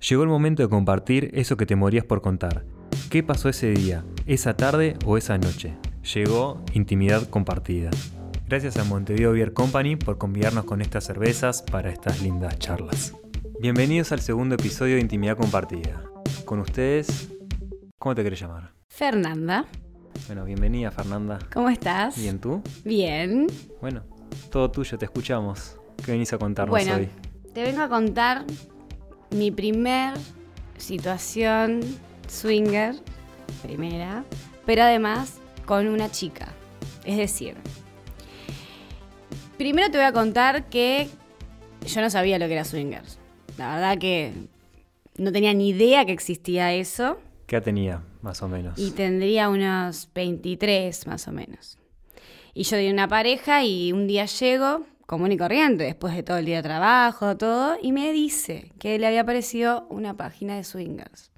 Llegó el momento de compartir eso que te morías por contar. ¿Qué pasó ese día, esa tarde o esa noche? Llegó intimidad compartida. Gracias a Montevideo Beer Company por convidarnos con estas cervezas para estas lindas charlas. Bienvenidos al segundo episodio de Intimidad Compartida. Con ustedes, ¿cómo te querés llamar? Fernanda, Bueno, bienvenida Fernanda. ¿cómo estás? Bien, ¿tú? Bien. Bueno, todo tuyo, te escuchamos. ¿Qué venís a contarnos Bueno, hoy? te vengo a contar mi primer situación swinger, primera, pero además con una chica. Es decir, primero te voy a contar que yo no sabía lo que era swingers. La verdad que no tenía ni idea que existía eso. ¿Qué tenía, más o menos? Y tendría unos 23 más o menos. Y yo tenía una pareja y un día llego, común y corriente, después de todo el día de trabajo, todo, y me dice que le había aparecido una página de swingers.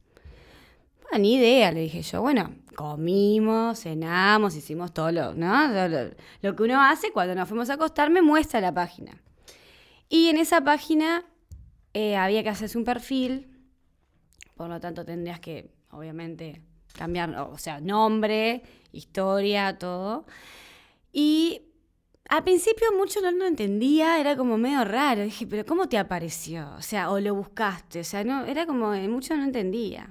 Bueno, ni idea, le dije yo. Bueno, comimos, cenamos, hicimos todo lo, ¿no? Lo que uno hace cuando nos fuimos a acostar, me muestra la página. Y en esa página eh, había que hacerse un perfil, por lo tanto tendrías que, obviamente, cambiar, o sea, nombre, historia, todo. Y al principio mucho no lo entendía, era como medio raro. Dije, pero ¿cómo te apareció? O sea, o lo buscaste, o sea, no, era como, eh, mucho no entendía.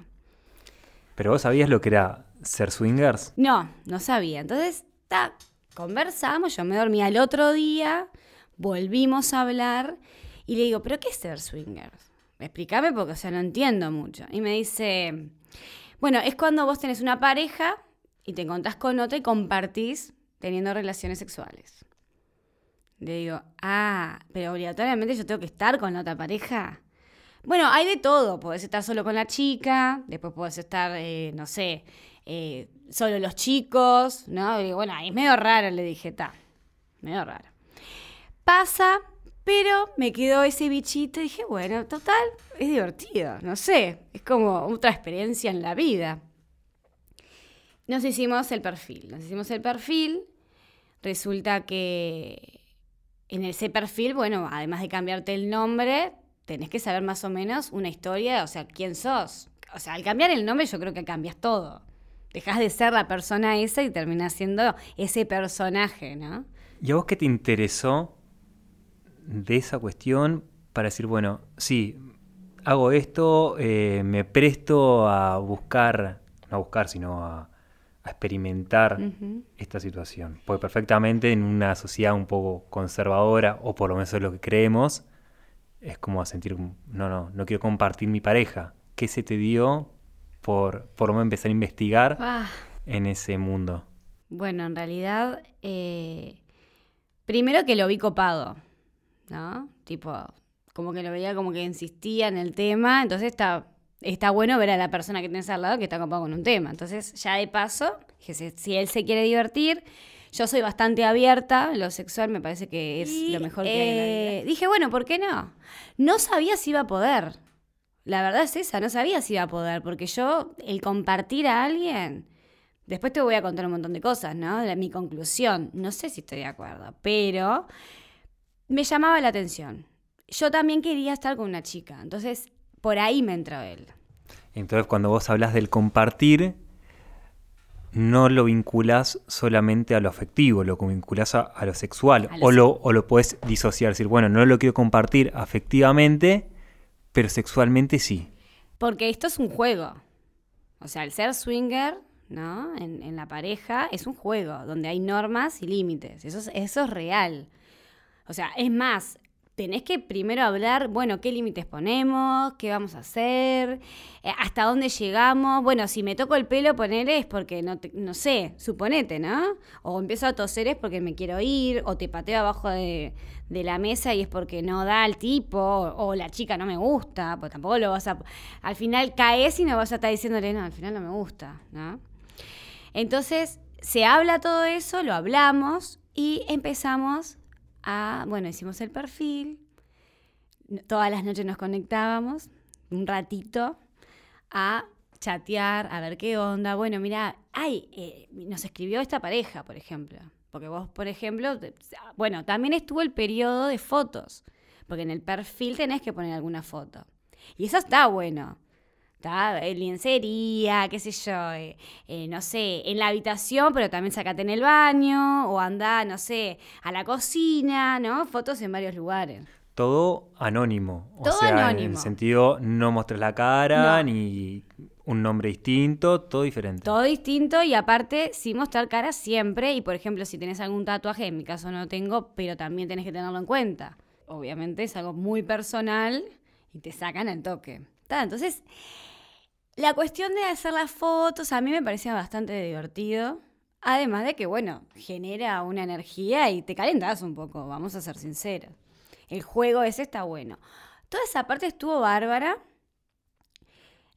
¿Pero vos sabías lo que era ser swingers? No, no sabía. Entonces, ta, conversamos, yo me dormí al otro día, volvimos a hablar y le digo, ¿pero qué es ser swingers? Explícame porque, o sea, no entiendo mucho. Y me dice, bueno, es cuando vos tenés una pareja y te encontrás con otra y compartís teniendo relaciones sexuales. Le digo, ah, pero obligatoriamente yo tengo que estar con la otra pareja. Bueno, hay de todo. Podés estar solo con la chica, después podés estar, eh, no sé, eh, solo los chicos, ¿no? Bueno, es medio raro, le dije, está, medio raro. Pasa, pero me quedó ese bichito y dije, bueno, total, es divertido, no sé, es como otra experiencia en la vida. Nos hicimos el perfil, nos hicimos el perfil, resulta que en ese perfil, bueno, además de cambiarte el nombre, tenés que saber más o menos una historia, o sea, quién sos. O sea, al cambiar el nombre yo creo que cambias todo. Dejas de ser la persona esa y terminas siendo ese personaje, ¿no? ¿Y a vos qué te interesó de esa cuestión para decir, bueno, sí, hago esto, eh, me presto a buscar, no a buscar, sino a, a experimentar esta situación? Porque perfectamente en una sociedad un poco conservadora, o por lo menos es lo que creemos, es como a sentir, no, no, no quiero compartir mi pareja. ¿Qué se te dio por, por lo menos empezar a investigar Ah, en ese mundo? bueno, en realidad, eh, primero que lo vi copado, ¿no? Tipo, como que lo veía como que insistía en el tema, entonces está, está bueno ver a la persona que tienes al lado que está copado con un tema. Entonces, ya de paso, dije, si, si él se quiere divertir, yo soy bastante abierta, lo sexual me parece que es Y, lo mejor que hay en la vida. eh, Dije, bueno, ¿por qué no? No sabía si iba a poder. La verdad es esa, no sabía si iba a poder, porque yo, el compartir a alguien, después te voy a contar un montón de cosas, ¿no? De mi conclusión, no sé si estoy de acuerdo, pero me llamaba la atención. Yo también quería estar con una chica, entonces por ahí me entró él. Entonces, cuando vos hablas del compartir, no lo vinculás solamente a lo afectivo, lo vinculás a, a lo sexual. A lo o, lo, o lo puedes disociar, decir, bueno, no lo quiero compartir afectivamente, pero sexualmente sí. Porque esto es un juego. O sea, el ser swinger, ¿no? En, en la pareja es un juego donde hay normas y límites. Eso es, eso es real. O sea, es más, tenés que primero hablar, bueno, qué límites ponemos, qué vamos a hacer, eh, hasta dónde llegamos. Bueno, si me toco el pelo, ponele es porque no, te- no sé, suponete, ¿no? O empiezo a toser es porque me quiero ir, o te pateo abajo de, la mesa y es porque no da el tipo, o, o la chica no me gusta, pues tampoco lo vas a... Al final caes y no vas a estar diciéndole, no, al final no me gusta, ¿no? Entonces, se habla todo eso, lo hablamos y empezamos a, bueno, hicimos el perfil, todas las noches nos conectábamos un ratito a chatear, a ver qué onda. Bueno, mira, ay, eh, nos escribió esta pareja, por ejemplo. Porque vos, por ejemplo, bueno, también estuvo el periodo de fotos, porque en el perfil tenés que poner alguna foto. Y eso está bueno. Está en liencería, qué sé yo, eh, eh, no sé, en la habitación, pero también sacate en el baño, o anda, no sé, a la cocina, ¿no? Fotos en varios lugares. Todo anónimo. O Todo sea, en el anónimo. sentido, no mostrar la cara, No. ni un nombre distinto, todo diferente. Todo distinto y aparte sin mostrar cara siempre. Y por ejemplo, si tenés algún tatuaje, en mi caso no tengo, pero también tenés que tenerlo en cuenta. Obviamente es algo muy personal y te sacan el toque. ¿Tá? Entonces, la cuestión de hacer las fotos a mí me parecía bastante divertido. Además de que, bueno, genera una energía y te calentas un poco, vamos a ser sinceros. El juego ese está bueno. Toda esa parte estuvo bárbara.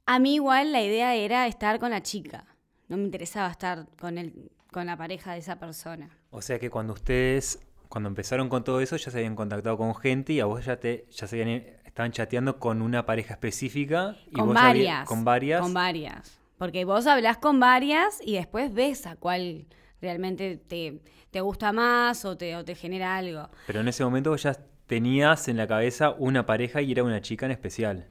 A mí igual la idea era estar con la chica. No me interesaba estar con, el, con la pareja de esa persona. O sea que cuando ustedes, cuando empezaron con todo eso, ya se habían contactado con gente y a vos ya te, ya se habían, estaban chateando con una pareja específica. Y Con vos había- varias. con varias. Con varias. Porque vos hablas con varias y después ves a cuál realmente te, te gusta más o te, o te genera algo. Pero en ese momento vos ya tenías en la cabeza una pareja y era una chica en especial.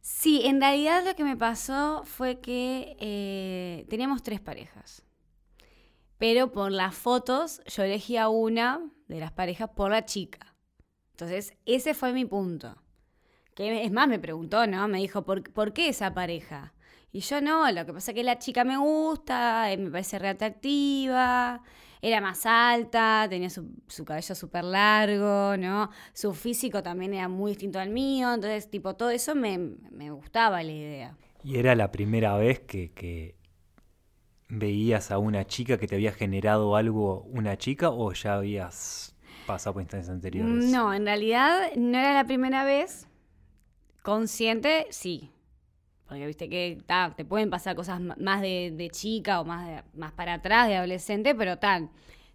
Sí, en realidad lo que me pasó fue que eh, teníamos tres parejas. Pero por las fotos yo elegí a una de las parejas por la chica. Entonces, ese fue mi punto. Que es más, me preguntó, ¿no? Me dijo, ¿por, por qué esa pareja? Y yo no, lo que pasa es que la chica me gusta, eh, me parece re atractiva, era más alta, tenía su, su cabello súper largo, ¿no? Su físico también era muy distinto al mío, entonces, tipo, todo eso me, me gustaba la idea. ¿Y era la primera vez que, que veías a una chica que te había generado algo una chica o ya habías pasado por instancias anteriores? No, en realidad no era la primera vez. Consciente, sí. Porque viste que te pueden pasar cosas más de, chica o más, de- más para atrás, de adolescente, pero tal,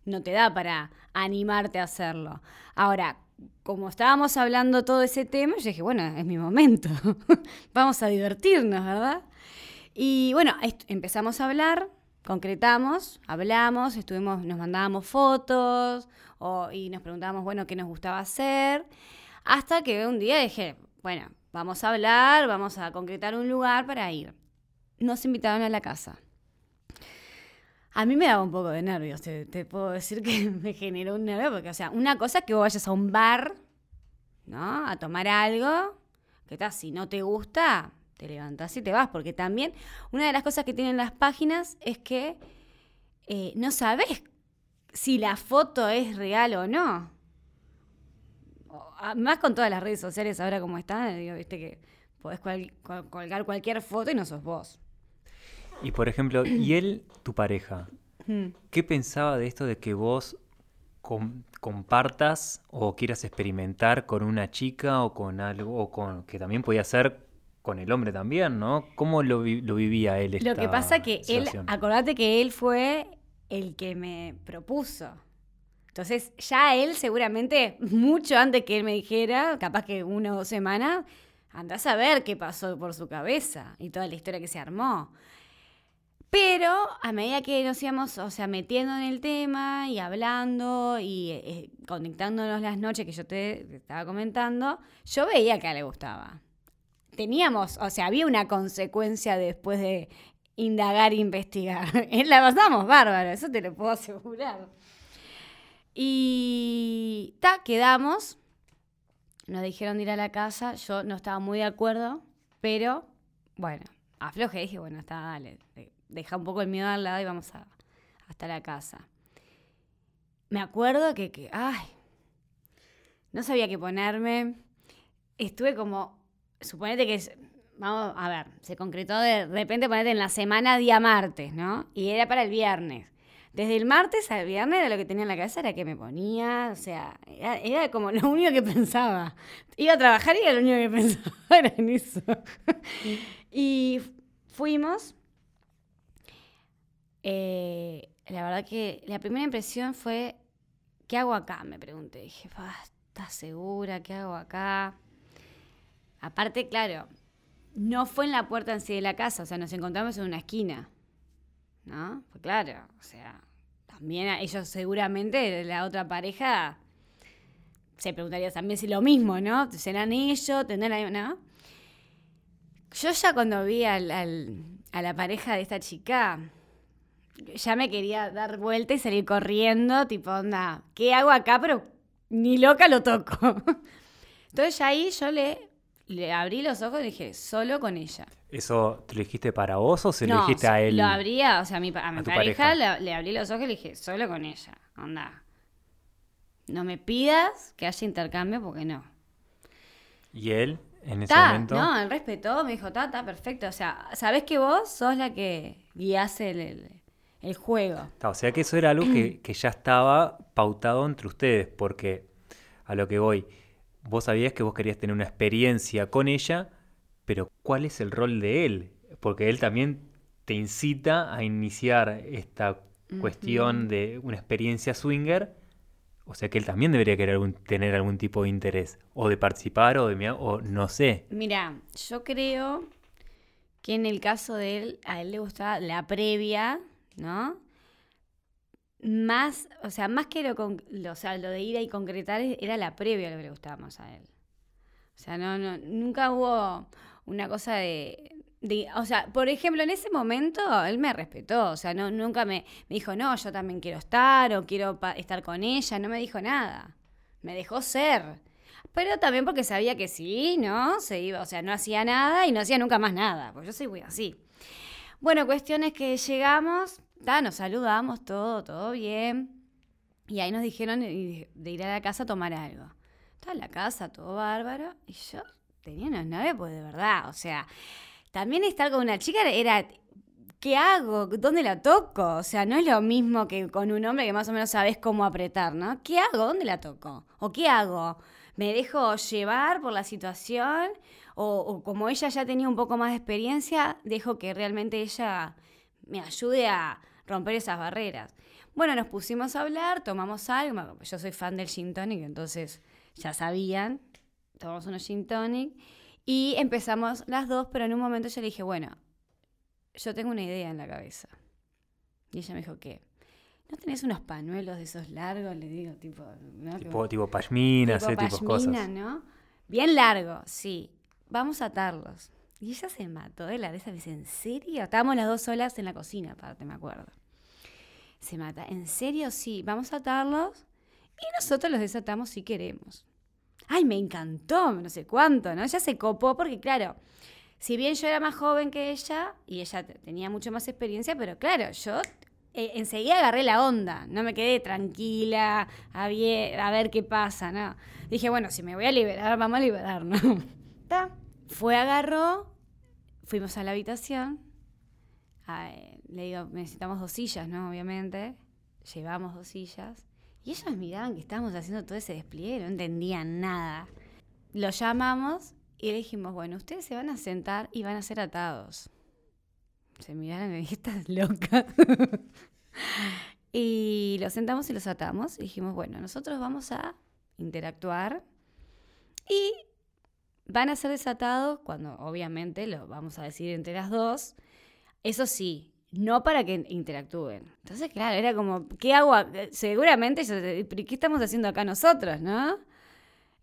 no te da para animarte a hacerlo. Ahora, como estábamos hablando todo ese tema, yo dije, bueno, es mi momento. Vamos a divertirnos, ¿verdad? Y bueno, empezamos a hablar, concretamos, hablamos, estuvimos, nos mandábamos fotos y nos preguntábamos, bueno, qué nos gustaba hacer. Hasta que un día dije, bueno, vamos a hablar, vamos a concretar un lugar para ir. Nos invitaron a la casa. A mí me daba un poco de nervios, te, te puedo decir que me generó un nervio, porque, o sea, una cosa es que vos vayas a un bar, ¿no? A tomar algo, que tal, si no te gusta, te levantás y te vas, porque también una de las cosas que tienen las páginas es que eh, no sabes si la foto es real o no. Más con todas las redes sociales ahora como están, digo, viste que podés cual- col- colgar cualquier foto y no sos vos. Y por ejemplo, ¿y él, tu pareja, Mm. qué pensaba de esto de que vos com- compartas o quieras experimentar con una chica o con algo, o con que también podía ser con el hombre también, ¿no? ¿Cómo lo, vi- lo vivía él? Lo que pasa que él, acordate que él fue el que me propuso. Entonces, ya él seguramente, mucho antes que él me dijera, capaz que una o dos semanas, andás a ver qué pasó por su cabeza y toda la historia que se armó. Pero a medida que nos íbamos, o sea, metiendo en el tema y hablando y eh, conectándonos las noches que yo te, te estaba comentando, yo veía que a él le gustaba. Teníamos, o sea, había una consecuencia después de indagar e investigar. la pasamos bárbaro, eso te lo puedo asegurar. Y ta, quedamos. Nos dijeron de ir a la casa. Yo no estaba muy de acuerdo, pero bueno, aflojé. Dije, bueno, está, dale. de- Deja un poco el miedo al lado y vamos a, hasta la casa. Me acuerdo que, que, ay, no sabía qué ponerme. Estuve como, suponete que, vamos a ver, se concretó de repente ponete en la semana día martes, ¿no? Y era para el viernes. Desde el martes al viernes era lo que tenía en la cabeza, era que me ponía, o sea, era, como lo único que pensaba. Iba a trabajar y era lo único que pensaba, era en eso. y fuimos. Eh, la verdad que la primera impresión fue, ¿qué hago acá? Me pregunté. Dije, "Ah, ¿estás segura? ¿Qué hago acá? Aparte, claro, no fue en la puerta en sí de la casa, o sea, nos encontramos en una esquina. ¿No? Pues claro, o sea, también ellos seguramente, la otra pareja, se preguntaría también si lo mismo, ¿no? ¿Serán ellos? ¿Tendrán ¿no? Yo ya cuando vi al- a la pareja de esta chica, ya me quería dar vuelta y salir corriendo, tipo, onda, ¿qué hago acá? Pero ni loca lo toco. Entonces ahí yo le, le abrí los ojos y dije, solo con ella. ¿Eso te lo dijiste para vos o se lo No, dijiste a él? Lo abría, o sea, a mi, a pareja, pareja. Le, le abrí los ojos y le dije, solo con ella, onda. No me pidas que haya intercambio porque no. ¿Y él, en ese Ta, momento? no, él respetó, me dijo, ta, ta, perfecto. O sea, sabés que vos sos la que guías el, el- el juego. Ta, o sea que eso era algo que, que ya estaba pautado entre ustedes, porque a lo que voy, vos sabías que vos querías tener una experiencia con ella, pero ¿cuál es el rol de él? Porque él también te incita a iniciar esta cuestión de una experiencia swinger, o sea que él también debería querer algún- tener algún tipo de interés, o de participar, o de o no sé. Mira, yo creo que en el caso de él, a él le gustaba la previa, ¿no? Más, o sea, más que lo, lo- o sea, lo de ir a y concretar era la previa lo que le gustaba más a él. O sea, no, no, nunca hubo una cosa de, de- o sea, por ejemplo, en ese momento él me respetó, o sea, no, nunca me, me dijo, no, yo también quiero estar o quiero estar con ella, no me dijo nada, me dejó ser. Pero también porque sabía que sí, ¿no? Se iba, o sea, no hacía nada y no hacía nunca más nada, pues yo soy muy así. Bueno, cuestión es que llegamos, ta, nos saludamos, todo, todo bien. Y ahí nos dijeron de ir a la casa a tomar algo. Estaba en la casa, todo bárbaro. Y yo tenía unos nueve, pues de verdad. O sea, también estar con una chica era. ¿Qué hago? ¿Dónde la toco? O sea, no es lo mismo que con un hombre que más o menos sabes cómo apretar, ¿no? ¿Qué hago? ¿Dónde la toco? ¿O qué hago? ¿Me dejo llevar por la situación? O, o como ella ya tenía un poco más de experiencia, dejo que realmente ella me ayude a romper esas barreras. Bueno, nos pusimos a hablar, tomamos algo. Yo soy fan del gin tonic, entonces ya sabían. Tomamos unos gin tonic y empezamos las dos, pero en un momento yo le dije, bueno, yo tengo una idea en la cabeza. Y ella me dijo, ¿qué? ¿No tenés unos pañuelos de esos largos? Le digo, tipo, ¿no? Tipo, tipo pashmina, tipo de pashmina, cosas. ¿no? Bien largo, sí. Vamos a atarlos. Y ella se mató de la risa. Me dice, ¿en serio? Estábamos las dos solas en la cocina, aparte, me acuerdo. Se mata. ¿En serio? Sí. Vamos a atarlos y nosotros los desatamos si queremos. Ay, me encantó, no sé cuánto, ¿no? Ella se copó porque, claro, si bien yo era más joven que ella y ella te- tenía mucho más experiencia, pero claro, yo eh, enseguida agarré la onda, no me quedé tranquila a, a ver qué pasa, ¿no? Dije, bueno, si me voy a liberar, vamos a liberarnos. Ta. Fue, agarró, fuimos a la habitación, le digo, necesitamos dos sillas, ¿no? Obviamente, llevamos dos sillas. Y ellos miraban que estábamos haciendo todo ese despliegue, no entendían nada. Lo llamamos y le dijimos, bueno, ustedes se van a sentar y van a ser atados. Se miraron y dijeron, estás loca. y los sentamos y los atamos. Y dijimos, bueno, nosotros vamos a interactuar y van a ser desatados cuando obviamente lo vamos a decir entre las dos. Eso sí, no para que interactúen. Entonces, claro, era como, ¿qué hago? Seguramente, yo, ¿pero ¿qué estamos haciendo acá nosotros, no?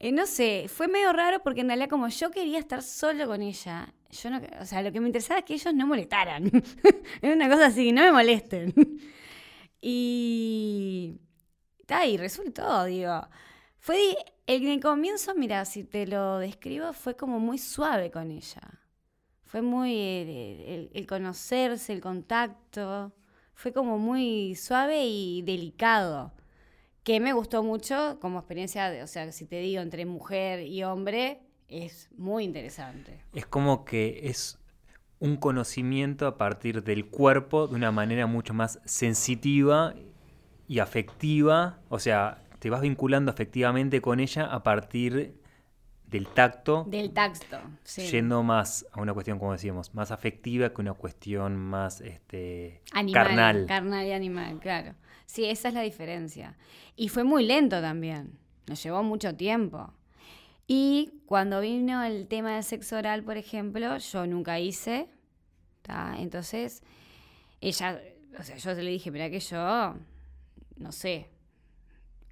Eh, no sé, fue medio raro porque en realidad como yo quería estar solo con ella, yo no, o sea, lo que me interesaba es que ellos no molestaran. Era una cosa así, no me molesten. y, y resultó, digo, fue en el comienzo, mira, si te lo describo, fue como muy suave con ella. Fue muy el, el- el conocerse, el contacto, fue como muy suave y delicado que me gustó mucho como experiencia, o sea, si te digo entre mujer y hombre, es muy interesante. Es como que es un conocimiento a partir del cuerpo de una manera mucho más sensitiva y afectiva. O sea, te vas vinculando afectivamente con ella a partir del tacto, Del tacto, sí. yendo más a una cuestión, como decíamos, más afectiva que una cuestión más este, Animal, carnal. Carnal y animal, claro. Sí, esa es la diferencia. Y fue muy lento también. Nos llevó mucho tiempo. Y cuando vino el tema del sexo oral, por ejemplo, yo nunca hice. ¿tá? Entonces, ella, o sea, yo le dije, mira que yo, no sé.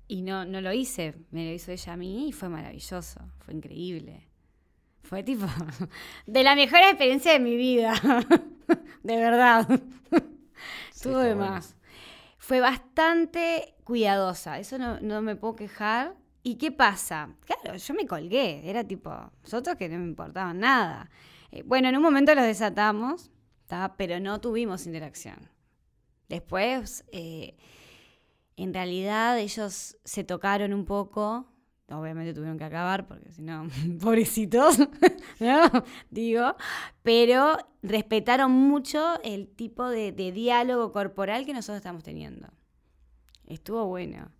Y no, no lo hice. Me lo hizo ella a mí y fue maravilloso. Fue increíble. Fue tipo de la mejor experiencia de mi vida. de verdad. Estuvo de más. Fue bastante cuidadosa. Eso no, no me puedo quejar. ¿Y qué pasa? Claro, yo me colgué. Era tipo, nosotros que no me importaba nada. Eh, bueno, en un momento los desatamos, pero no tuvimos interacción. Después, eh, en realidad, ellos se tocaron un poco. Obviamente tuvieron que acabar porque si no, pobrecitos, ¿no? Digo, pero respetaron mucho el tipo de, diálogo corporal que nosotros estamos teniendo. Estuvo bueno.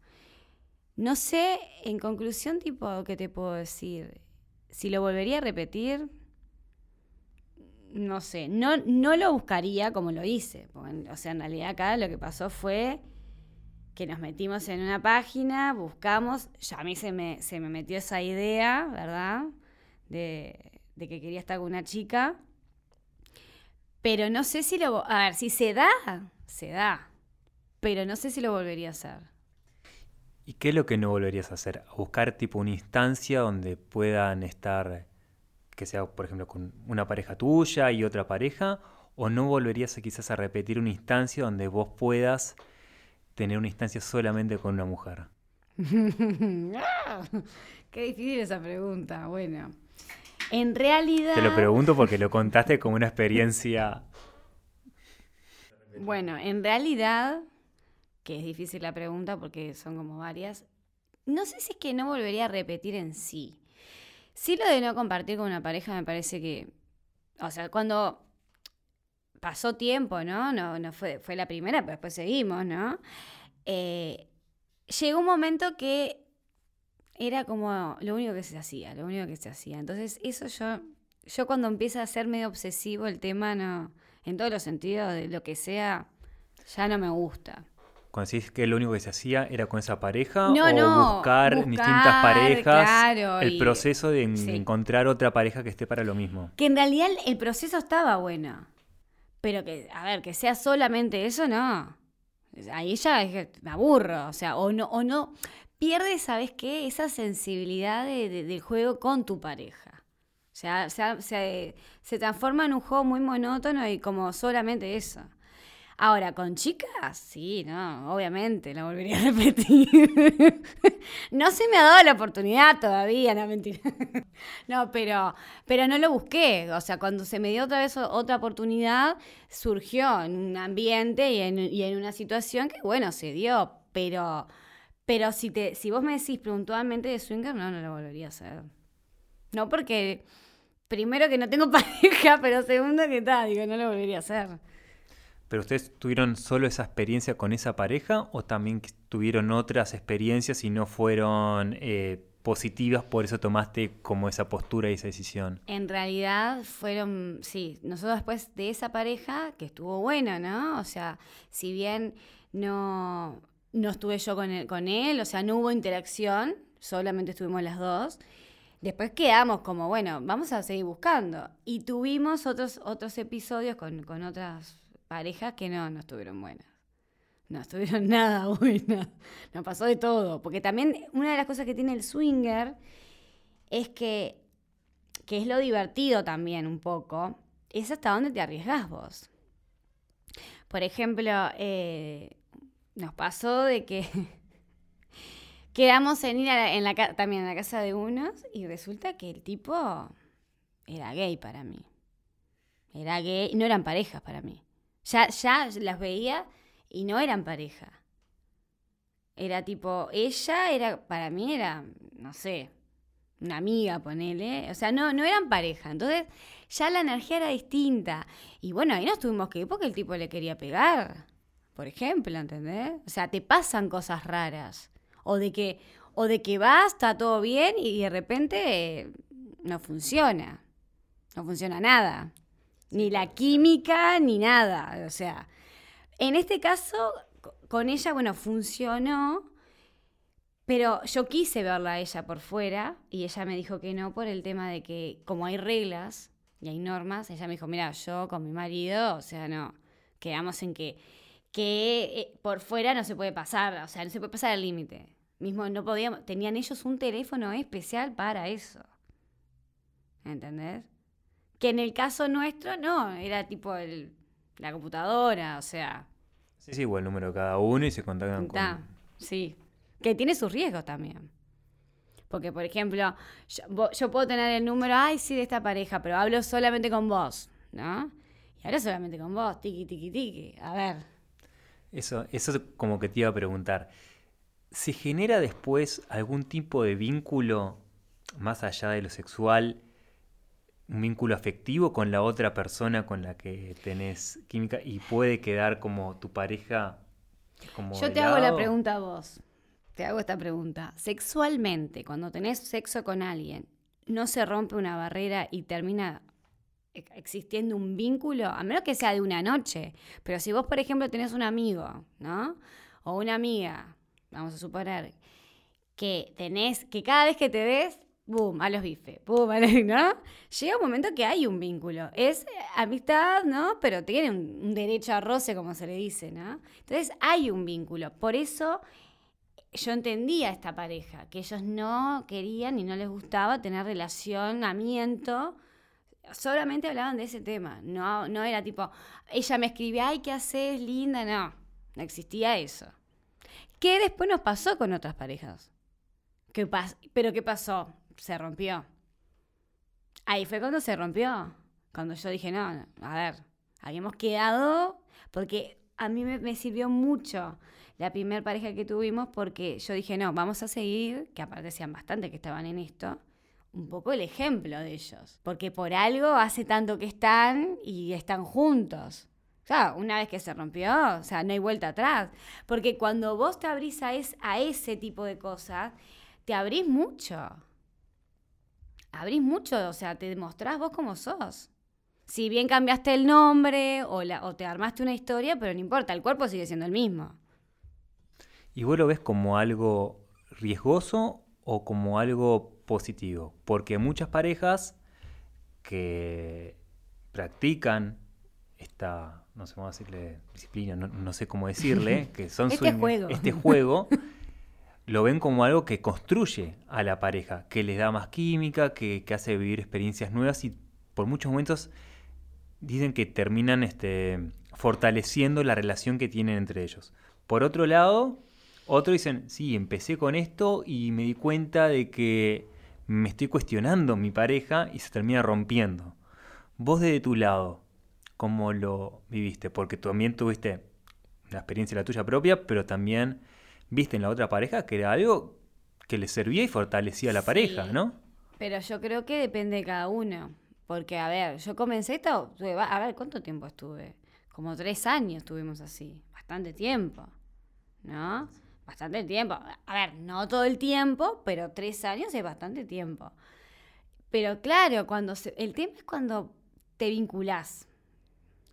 No sé, en conclusión, tipo, ¿qué te puedo decir? Si lo volvería a repetir, no sé, no, no lo buscaría como lo hice. o sea, en realidad acá lo que pasó fue que nos metimos en una página, buscamos, ya a mí se me, se me metió esa idea, ¿verdad? De, de que quería estar con una chica. Pero no sé si lo... A ver, si se da, se da. Pero no sé si lo volvería a hacer. ¿Y qué es lo que no volverías a hacer? buscar tipo una instancia donde puedan estar que sea, por ejemplo, con una pareja tuya y otra pareja, o no volverías a, quizás a repetir una instancia donde vos puedas tener una instancia solamente con una mujer? Qué difícil esa pregunta. Bueno, en realidad... Te lo pregunto porque lo contaste como una experiencia... Bueno, en realidad, que es difícil la pregunta porque son como varias, no sé si es que no volvería a repetir en sí. Sí, lo de no compartir con una pareja me parece que. O sea, cuando pasó tiempo, ¿no? No, no fue, fue la primera, pero después seguimos, ¿no? Eh, llegó un momento que era como lo único que se hacía, lo único que se hacía. Entonces, eso yo, yo cuando empieza a ser medio obsesivo el tema, no, en todos los sentidos, de lo que sea, ya no me gusta cuando decís que lo único que se hacía era con esa pareja o buscar, distintas parejas, el proceso de encontrar otra pareja que esté para lo mismo. Que en realidad el proceso estaba bueno, pero que, a ver, que sea solamente eso, no. Ahí ya me aburro, o sea, o no, o no, pierdes, ¿sabes qué? Esa sensibilidad del juego con tu pareja. O sea, se, se transforma en un juego muy monótono y como solamente eso. Ahora, con chicas, sí, no, obviamente, la volvería a repetir. no se me ha dado la oportunidad todavía, no, mentira. no, pero, pero no lo busqué. O sea, cuando se me dio otra vez otra oportunidad, surgió en un ambiente y en, y en una situación que, bueno, se dio. Pero, pero si, te, si vos me decís puntualmente de swinger, no, no lo volvería a hacer. No, porque primero que no tengo pareja, pero segundo que tal, digo, no lo volvería a hacer. ¿Pero ustedes tuvieron solo esa experiencia con esa pareja o también tuvieron otras experiencias y no fueron eh, positivas, por eso tomaste como esa postura y esa decisión? En realidad fueron, sí, nosotros después de esa pareja, que estuvo buena, ¿no? O sea, si bien no, no estuve yo con él, con él, o sea, no hubo interacción, solamente estuvimos las dos. Después quedamos como, bueno, vamos a seguir buscando. Y tuvimos otros, otros episodios con, con otras parejas que no, no estuvieron buenas. No estuvieron nada buenas. Nos pasó de todo. Porque también una de las cosas que tiene el swinger es que, que es lo divertido también un poco, es hasta dónde te arriesgas vos. Por ejemplo, eh, nos pasó de que quedamos en ir en la, también a la casa de unos y resulta que el tipo era gay para mí. Era gay, no eran parejas para mí. Ya, ya las veía y no eran pareja. Era tipo, ella era, para mí era, no sé, una amiga, ponele. O sea, no, no eran pareja. Entonces, ya la energía era distinta. Y bueno, ahí nos tuvimos que ir porque el tipo le quería pegar. Por ejemplo, ¿entendés? O sea, te pasan cosas raras. O de que, o de que vas, está todo bien y de repente no funciona. No funciona nada ni la química, ni nada. O sea, en este caso, con ella, bueno, funcionó, pero yo quise verla a ella por fuera y ella me dijo que no por el tema de que como hay reglas y hay normas, ella me dijo, mira, yo con mi marido, o sea, no, quedamos en que, que eh, por fuera no se puede pasar, o sea, no se puede pasar el límite. Mismo no podíamos, tenían ellos un teléfono especial para eso. ¿Entendés? Que en el caso nuestro no, era tipo el, la computadora, o sea. Sí, sí, el número de cada uno y se contactan Ta, con... Sí, que tiene sus riesgos también. Porque, por ejemplo, yo, puedo tener el número, ay, sí, de esta pareja, pero hablo solamente con vos, ¿no? Y hablo solamente con vos, tiki, tiki, tiki. A ver, Eso, eso es como que te iba a preguntar. ¿Se genera después algún tipo de vínculo más allá de lo sexual? Un vínculo afectivo con la otra persona con la que tenés química y puede quedar como tu pareja como yo te hago la pregunta a vos. Te hago esta pregunta. Sexualmente, cuando tenés sexo con alguien, ¿no se rompe una barrera y termina e- existiendo un vínculo? A menos que sea de una noche. Pero si vos, por ejemplo, tenés un amigo, ¿no? O una amiga, vamos a suponer, que tenés, que cada vez que te ves, boom, a los bifes, boom, a los- ¿no? Llega un momento que hay un vínculo. Es eh, amistad, ¿no? Pero tiene un, derecho a roce, como se le dice, ¿no? Entonces hay un vínculo. Por eso yo entendía a esta pareja, que ellos no querían y no les gustaba tener relacionamiento. Solamente hablaban de ese tema. No, no era tipo, ella me escribía, ay, ¿qué haces? Linda. No, no existía eso. ¿Qué después nos pasó con otras parejas? ¿Qué pas- ¿Pero qué pasó? Se rompió. Ahí fue cuando se rompió. Cuando yo dije, no, a ver, habíamos quedado, porque a mí me, sirvió mucho la primera pareja que tuvimos, porque yo dije, no, vamos a seguir, que aparte decían bastante que estaban en esto, un poco el ejemplo de ellos. Porque por algo hace tanto que están y están juntos. O sea, una vez que se rompió, o sea, no hay vuelta atrás. Porque cuando vos te abrís a, a ese tipo de cosas, te abrís mucho. Abrís mucho, o sea, te demostrás vos como sos. Si bien cambiaste el nombre o, la- o te armaste una historia, pero no importa, el cuerpo sigue siendo el mismo. ¿Y vos lo ves como algo riesgoso o como algo positivo? Porque muchas parejas que practican esta, no sé cómo decirle, disciplina, no, no sé cómo decirle, que son Este juego. este juego, lo ven como algo que construye a la pareja, que les da más química, que, que hace vivir experiencias nuevas y por muchos momentos dicen que terminan este, fortaleciendo la relación que tienen entre ellos. Por otro lado, otros dicen, sí, empecé con esto y me di cuenta de que me estoy cuestionando mi pareja y se termina rompiendo. Vos de tu lado, ¿cómo lo viviste? Porque también tuviste la experiencia la tuya propia, pero también viste en la otra pareja que era algo que le servía y fortalecía a la Sí. pareja, ¿no? Pero yo creo que depende de cada uno. Porque, a ver, yo comencé esto, a ver, ¿cuánto tiempo estuve? Como tres años estuvimos así, bastante tiempo, ¿no? Bastante tiempo. A ver, no todo el tiempo, pero tres años es bastante tiempo. Pero claro, cuando se- el tema es cuando te vinculás.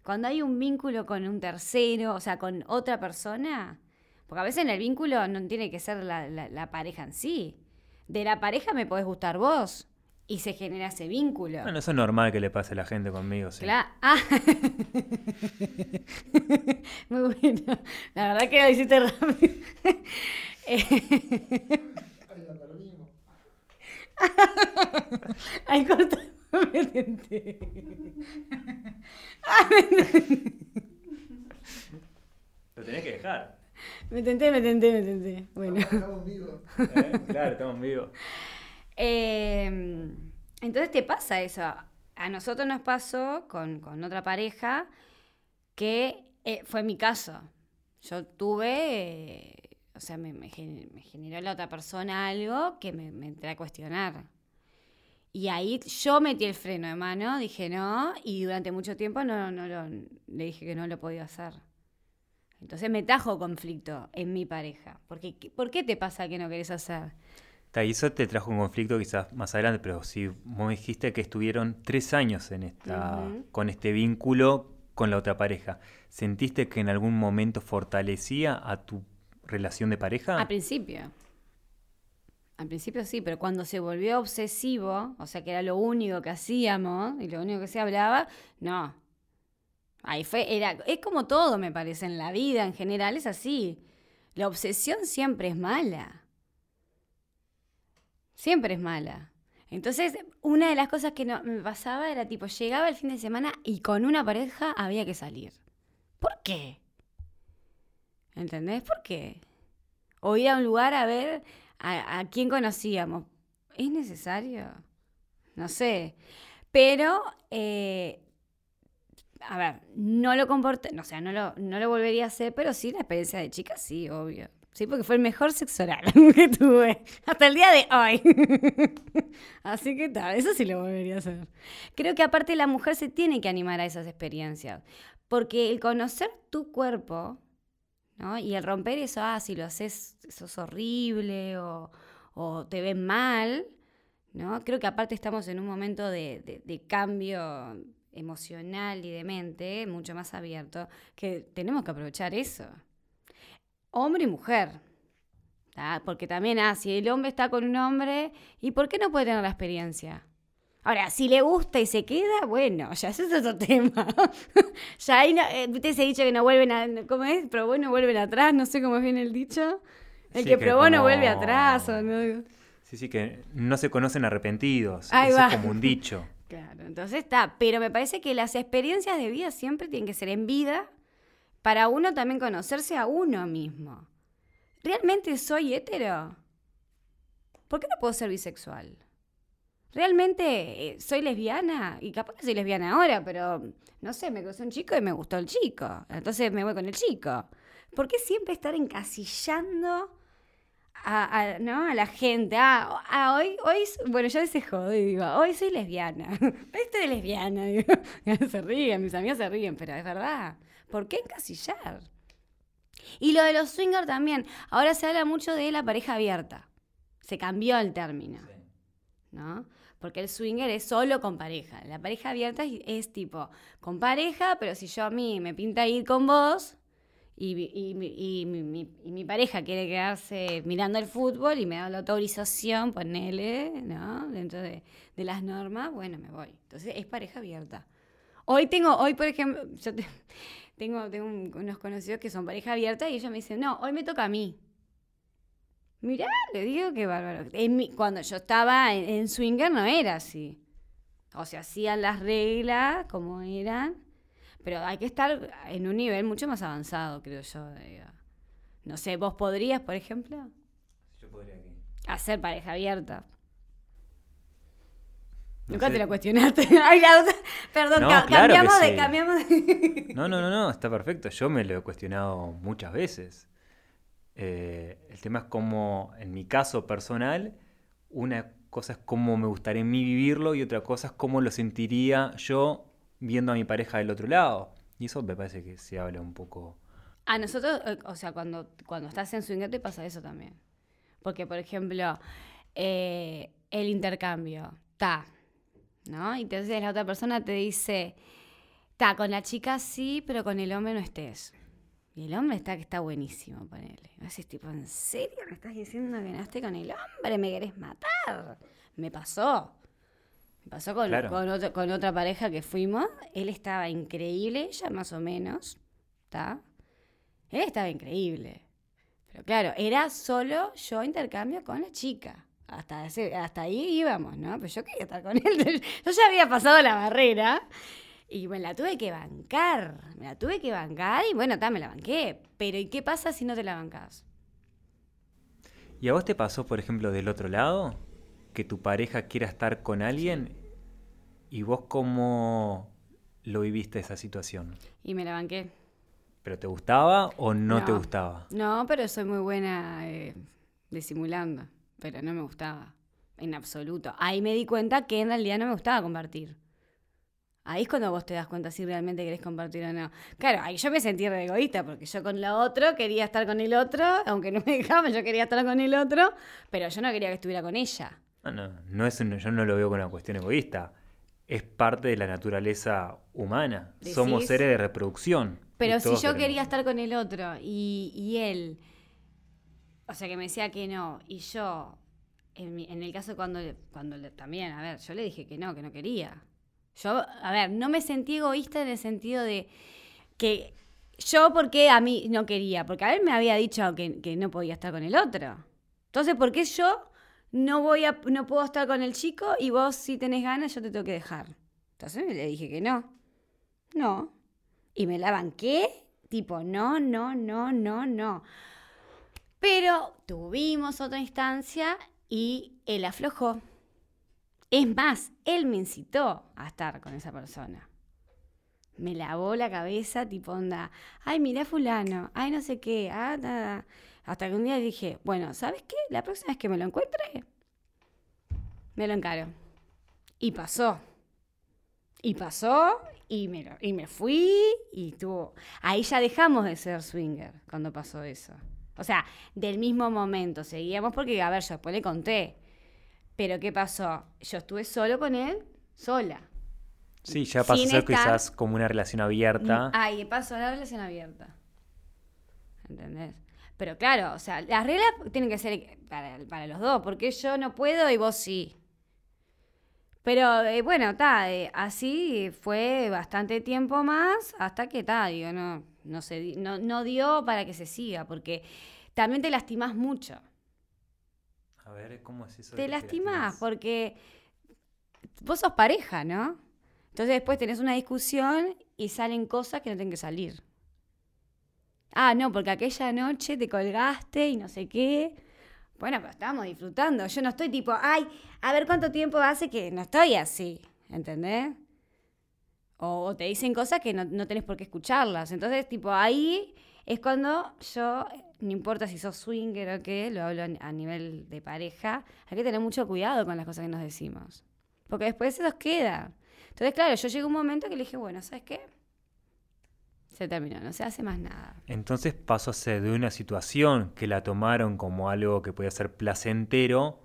Cuando hay un vínculo con un tercero, o sea, con otra persona, porque a veces en el vínculo no tiene que ser la, la- la pareja en sí. De la pareja me podés gustar vos y se genera ese vínculo. Bueno, eso es normal que le pase a la gente conmigo, sí. Claro. Ah. Muy bueno. La verdad que lo hiciste rápido. Eh, Ay, corta. Me tenté. Lo tenés que dejar. Me tenté, me tenté, me tenté. Bueno. Estamos vivos. Claro, estamos vivos. Eh, entonces te pasa eso. A nosotros nos pasó con, con otra pareja que eh, fue mi caso. Yo tuve, eh, o sea, me, me gen- me generó la otra persona algo que me, me entré a cuestionar. Y ahí yo metí el freno de mano, dije no, y durante mucho tiempo no, no lo- le dije que no lo podía hacer. Entonces me trajo conflicto en mi pareja. Porque, ¿Por qué te pasa que no querés hacer? Y eso te trajo un conflicto quizás más adelante, pero si vos me dijiste que estuvieron tres años en esta, con este vínculo con la otra pareja, ¿sentiste que en algún momento fortalecía a tu relación de pareja? Al principio. Al principio sí, pero cuando se volvió obsesivo, o sea que era lo único que hacíamos y lo único que se hablaba, no. Ahí fue, era, es como todo me parece en la vida en general, es así. La obsesión siempre es mala. Siempre es mala. Entonces, una de las cosas que no, me pasaba era tipo, llegaba el fin de semana y con una pareja había que salir. ¿Por qué? ¿Entendés? ¿Por qué? O ir a un lugar a ver a, quién conocíamos. ¿Es necesario? No sé. Pero, eh, a ver, no lo comporté, o sea, no lo, no lo volvería a hacer, pero sí la experiencia de chica, sí, obvio. Sí, porque fue el mejor sexo oral que tuve hasta el día de hoy. Así que tal, eso sí lo volvería a hacer. Creo que aparte la mujer se tiene que animar a esas experiencias, porque el conocer tu cuerpo, ¿no? Y el romper eso, ah, si lo haces, eso es horrible o, te ven mal, ¿no? Creo que aparte estamos en un momento de cambio emocional y de mente mucho más abierto, que tenemos que aprovechar eso hombre y mujer. ¿tá? Porque también, ah, si el hombre está con un hombre, ¿y por qué no puede tener la experiencia? Ahora, si le gusta y se queda, bueno, ya ese es otro tema. ya ahí, no, eh, se ha dicho que no vuelven a, ¿cómo es? Probó no vuelven atrás, no sé cómo viene el dicho. El Sí, que, que probó no vuelve atrás. O no. Sí, sí, que no se conocen arrepentidos. Ahí Eso va. es como un dicho. Claro, entonces está. Pero me parece que las experiencias de vida siempre tienen que ser en vida para uno también conocerse a uno mismo. ¿Realmente soy hetero? ¿Por qué no puedo ser bisexual? ¿Realmente eh, soy lesbiana? Y capaz que soy lesbiana ahora, pero no sé, me conocí un chico y me gustó el chico. Entonces me voy con el chico. ¿Por qué siempre estar encasillando a, a- ¿no? a la gente? Ah, ah, hoy, hoy, bueno, yo se jodo y digo, hoy soy lesbiana. Hoy estoy lesbiana. digo. se ríen, mis amigas se ríen, pero es verdad. ¿Por qué encasillar? Y lo de los swingers también. Ahora se habla mucho de la pareja abierta. Se cambió el término. ¿no? Porque el swinger es solo con pareja. La pareja abierta es, es tipo, con pareja, pero si yo a mí me pinta ir con vos y, y mi- y mi, pareja quiere quedarse mirando el fútbol y me da la autorización, ponele, ¿no? Dentro de, las normas, bueno, me voy. Entonces es pareja abierta. Hoy tengo, hoy por ejemplo, yo te- tengo, tengo un- unos conocidos que son pareja abierta y ellos me dicen, no, hoy me toca a mí. Mirá, le digo que bárbaro. Cuando yo estaba en, en Swinger no era así. O sea, hacían las reglas como eran, pero hay que estar en un nivel mucho más avanzado, creo yo. digo. No sé, vos podrías, por ejemplo, Yo podría aquí. hacer pareja abierta. No Nunca sé. te la cuestionaste. Ay, la otra- Perdón, No, ca- claro que cambiamos de, sí. cambiamos de. No, no, no, no, está perfecto. Yo me lo he cuestionado muchas veces. Eh, el tema es cómo, en mi caso personal, una cosa es cómo me gustaría a mí vivirlo y otra cosa es cómo lo sentiría yo viendo a mi pareja del otro lado. Y eso me parece que se habla un poco. A nosotros, eh, o sea, cuando, cuando estás en swinger te pasa eso también. Porque, por ejemplo, eh, el intercambio, ta, ¿no? Y entonces la otra persona te dice, ta, con la chica sí, pero con el hombre no estés. Y el hombre está que está buenísimo, ponele. Decís, tipo, ¿en serio me estás diciendo que no con el hombre? ¿Me querés matar? Me pasó. Pasó con, Claro. con, otro- con otra pareja que fuimos. Él estaba increíble, ella más o menos, ¿está? Él estaba increíble. Pero claro, era solo yo intercambio con la chica. Hasta, ese- hasta ahí íbamos, ¿no? Pero yo quería estar con él. Yo ya había pasado la barrera y me la tuve que bancar. Me la tuve que bancar y bueno, ta, me la banqué. Pero ¿y qué pasa si no te la bancas? ¿Y a vos te pasó, por ejemplo, del otro lado? Que tu pareja quiera estar con alguien y vos cómo lo viviste esa situación. Y me la banqué. ¿Pero te gustaba o no, te gustaba? No, pero soy muy buena eh, disimulando. Pero no me gustaba. En absoluto. Ahí me di cuenta que en realidad no me gustaba compartir. Ahí es cuando vos te das cuenta si realmente querés compartir o no. Claro, ahí yo me sentí re egoísta porque yo con la otro quería estar con el otro, aunque no me dejaban, yo quería estar con el otro, pero yo no quería que estuviera con ella. No, no, no es un- yo no lo veo como una cuestión egoísta. Es parte de la naturaleza humana. Somos seres de reproducción. Pero si yo queremos- quería estar con el otro y, y él, o sea, que me decía que no, y yo, en, mi- en el caso cuando, cuando le- también, a ver, yo le dije que no, que no quería. Yo, a ver, no me sentí egoísta en el sentido de que yo, porque a mí no quería? Porque a él me había dicho que, que no podía estar con el otro. Entonces, ¿por qué yo no voy a, no puedo estar con el chico y vos si tenés ganas yo te tengo que dejar. Entonces le dije que no. No. Y me la banqué, tipo, no, no, no, no, no. Pero tuvimos otra instancia y él aflojó. Es más, él me incitó a estar con esa persona. Me lavó la cabeza, tipo onda, ay, mira fulano, ay, no sé qué, ah, nada. Hasta que un día dije, bueno, ¿sabes qué? La próxima vez que me lo encuentre, me lo encaro. Y pasó. Y pasó, y me, y me fui, y tuvo... Ahí ya dejamos de ser swinger cuando pasó eso. O sea, del mismo momento seguíamos porque, a ver, yo después le conté. Pero ¿qué pasó? Yo estuve solo con él, sola. Sí, ya pasó a ser quizás como una relación abierta. Ahí pasó la relación abierta. ¿Entendés? Pero claro, o sea, las reglas tienen que ser para, para los dos, porque yo no puedo y vos sí. Pero eh, bueno, está, eh, así fue bastante tiempo más hasta que está, digo, no, no, se, no, no dio para que se siga, porque también te lastimás mucho. A ver, ¿cómo es eso? Te lastimás porque vos sos pareja, ¿no? Entonces después tenés una discusión y salen cosas que no tienen que salir. Ah, no, porque aquella noche te colgaste y no sé qué. Bueno, pero estábamos disfrutando. Yo no estoy tipo, ay, a ver cuánto tiempo hace que no estoy así. ¿Entendés? O, te dicen cosas que no, no tenés por qué escucharlas. Entonces, tipo, ahí es cuando yo, no importa si sos swinger o qué, lo hablo a nivel de pareja, hay que tener mucho cuidado con las cosas que nos decimos. Porque después se nos queda. Entonces, claro, yo llegué a un momento que le dije, bueno, ¿sabes qué? Se terminó, no se hace más nada. Entonces pasó a ser de una situación que la tomaron como algo que podía ser placentero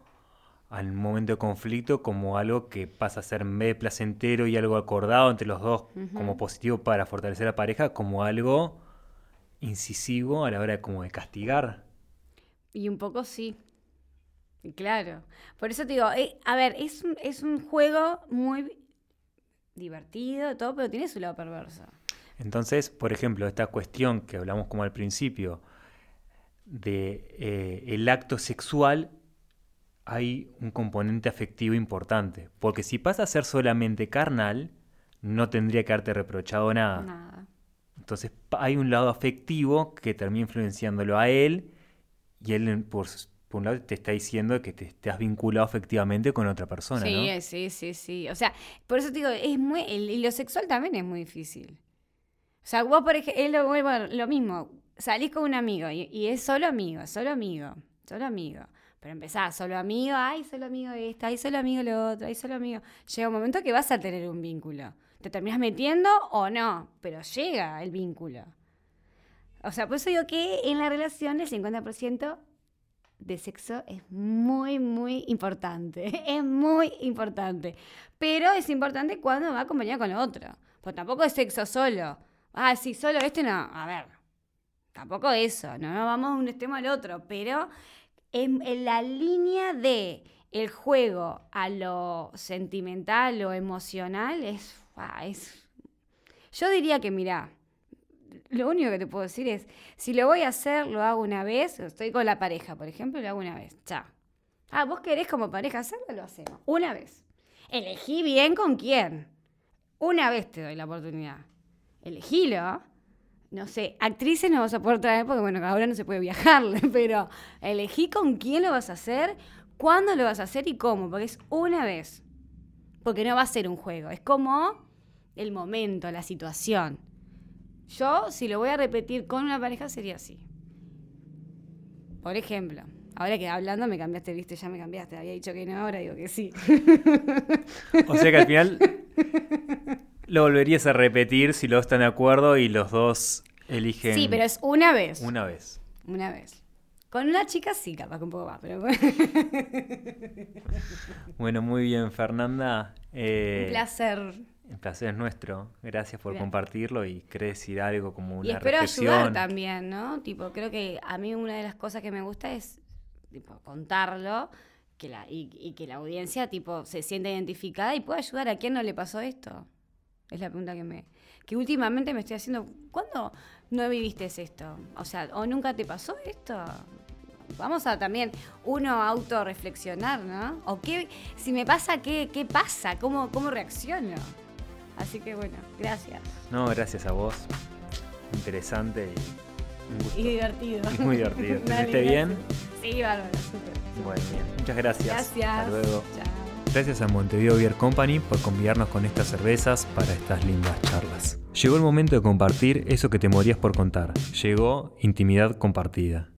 al momento de conflicto como algo que pasa a ser de placentero y algo acordado entre los dos como positivo para fortalecer a la pareja, como algo incisivo a la hora de, como de castigar. Y un poco sí. Claro. Por eso te digo, eh, a ver, es un, es un juego muy divertido, todo, pero tiene su lado perverso. Entonces, por ejemplo, esta cuestión que hablamos como al principio de eh, el acto sexual hay un componente afectivo importante, porque si pasa a ser solamente carnal, no tendría que haberte reprochado nada. Nada. Entonces hay un lado afectivo que termina influenciándolo a él y él por, por un lado te está diciendo que te, has vinculado efectivamente con otra persona. Sí, sí, sí, sí. O sea, por eso te digo, es muy, y lo sexual también es muy difícil. O sea, vos, por ejemplo, es lo, mismo, salís con un amigo y, es solo amigo, solo amigo, solo amigo. Pero empezás, solo amigo, ay, solo amigo esta, ay, solo amigo lo otro, ay, solo amigo. Llega un momento que vas a tener un vínculo. ¿Te terminas metiendo o no? Pero llega el vínculo. O sea, por eso digo que en la relación el 50% de sexo es muy, muy importante. Es muy importante. Pero es importante cuando va acompañado con lo otro. Pues tampoco es sexo solo. Ah, sí, solo este no. A ver, tampoco eso, no vamos de un extremo al otro, pero en, la línea de el juego a lo sentimental o emocional es, ah, es... Yo diría que, mira, lo único que te puedo decir es, si lo voy a hacer, lo hago una vez, estoy con la pareja, por ejemplo, lo hago una vez, ya. Ah, vos querés como pareja hacerlo, lo hacemos, una vez. Elegí bien con quién. Una vez te doy la oportunidad elegilo. No sé, actrices no vas a poder traer porque, bueno, ahora no se puede viajar, pero elegí con quién lo vas a hacer, cuándo lo vas a hacer y cómo, porque es una vez. Porque no va a ser un juego, es como el momento, la situación. Yo, si lo voy a repetir con una pareja, sería así. Por ejemplo, ahora que hablando me cambiaste, viste, ya me cambiaste. Había dicho que no, ahora digo que sí. O sea que al final lo volverías a repetir si los dos están de acuerdo y los dos eligen. Sí, pero es una vez. Una vez. Una vez. Con una chica sí, capaz que un poco más, pero bueno. bueno, muy bien, Fernanda. Eh, un placer. El placer es nuestro. Gracias por compartirlo y querés decir algo como una Y espero ayudar también, ¿no? Tipo, creo que a mí una de las cosas que me gusta es tipo, contarlo que la, y, y que la audiencia tipo se sienta identificada y pueda ayudar a quien no le pasó esto. Es la pregunta que me que últimamente me estoy haciendo. ¿Cuándo no viviste esto? O sea, ¿o nunca te pasó esto? vamos a también uno autorreflexionar, ¿no? O qué, si me pasa, ¿qué, qué pasa? ¿Cómo, ¿Cómo reacciono? Así que bueno, gracias. No, gracias a vos. Interesante y, un gusto. Y divertido. Y muy divertido. ¿Te bien? Sí, bárbaro, súper. Bueno, bien. Muchas gracias. Gracias. Hasta luego. Chao. Gracias a Montevideo Beer Company por convidarnos con estas cervezas para estas lindas charlas. Llegó el momento de compartir eso que te morías por contar. Llegó intimidad compartida.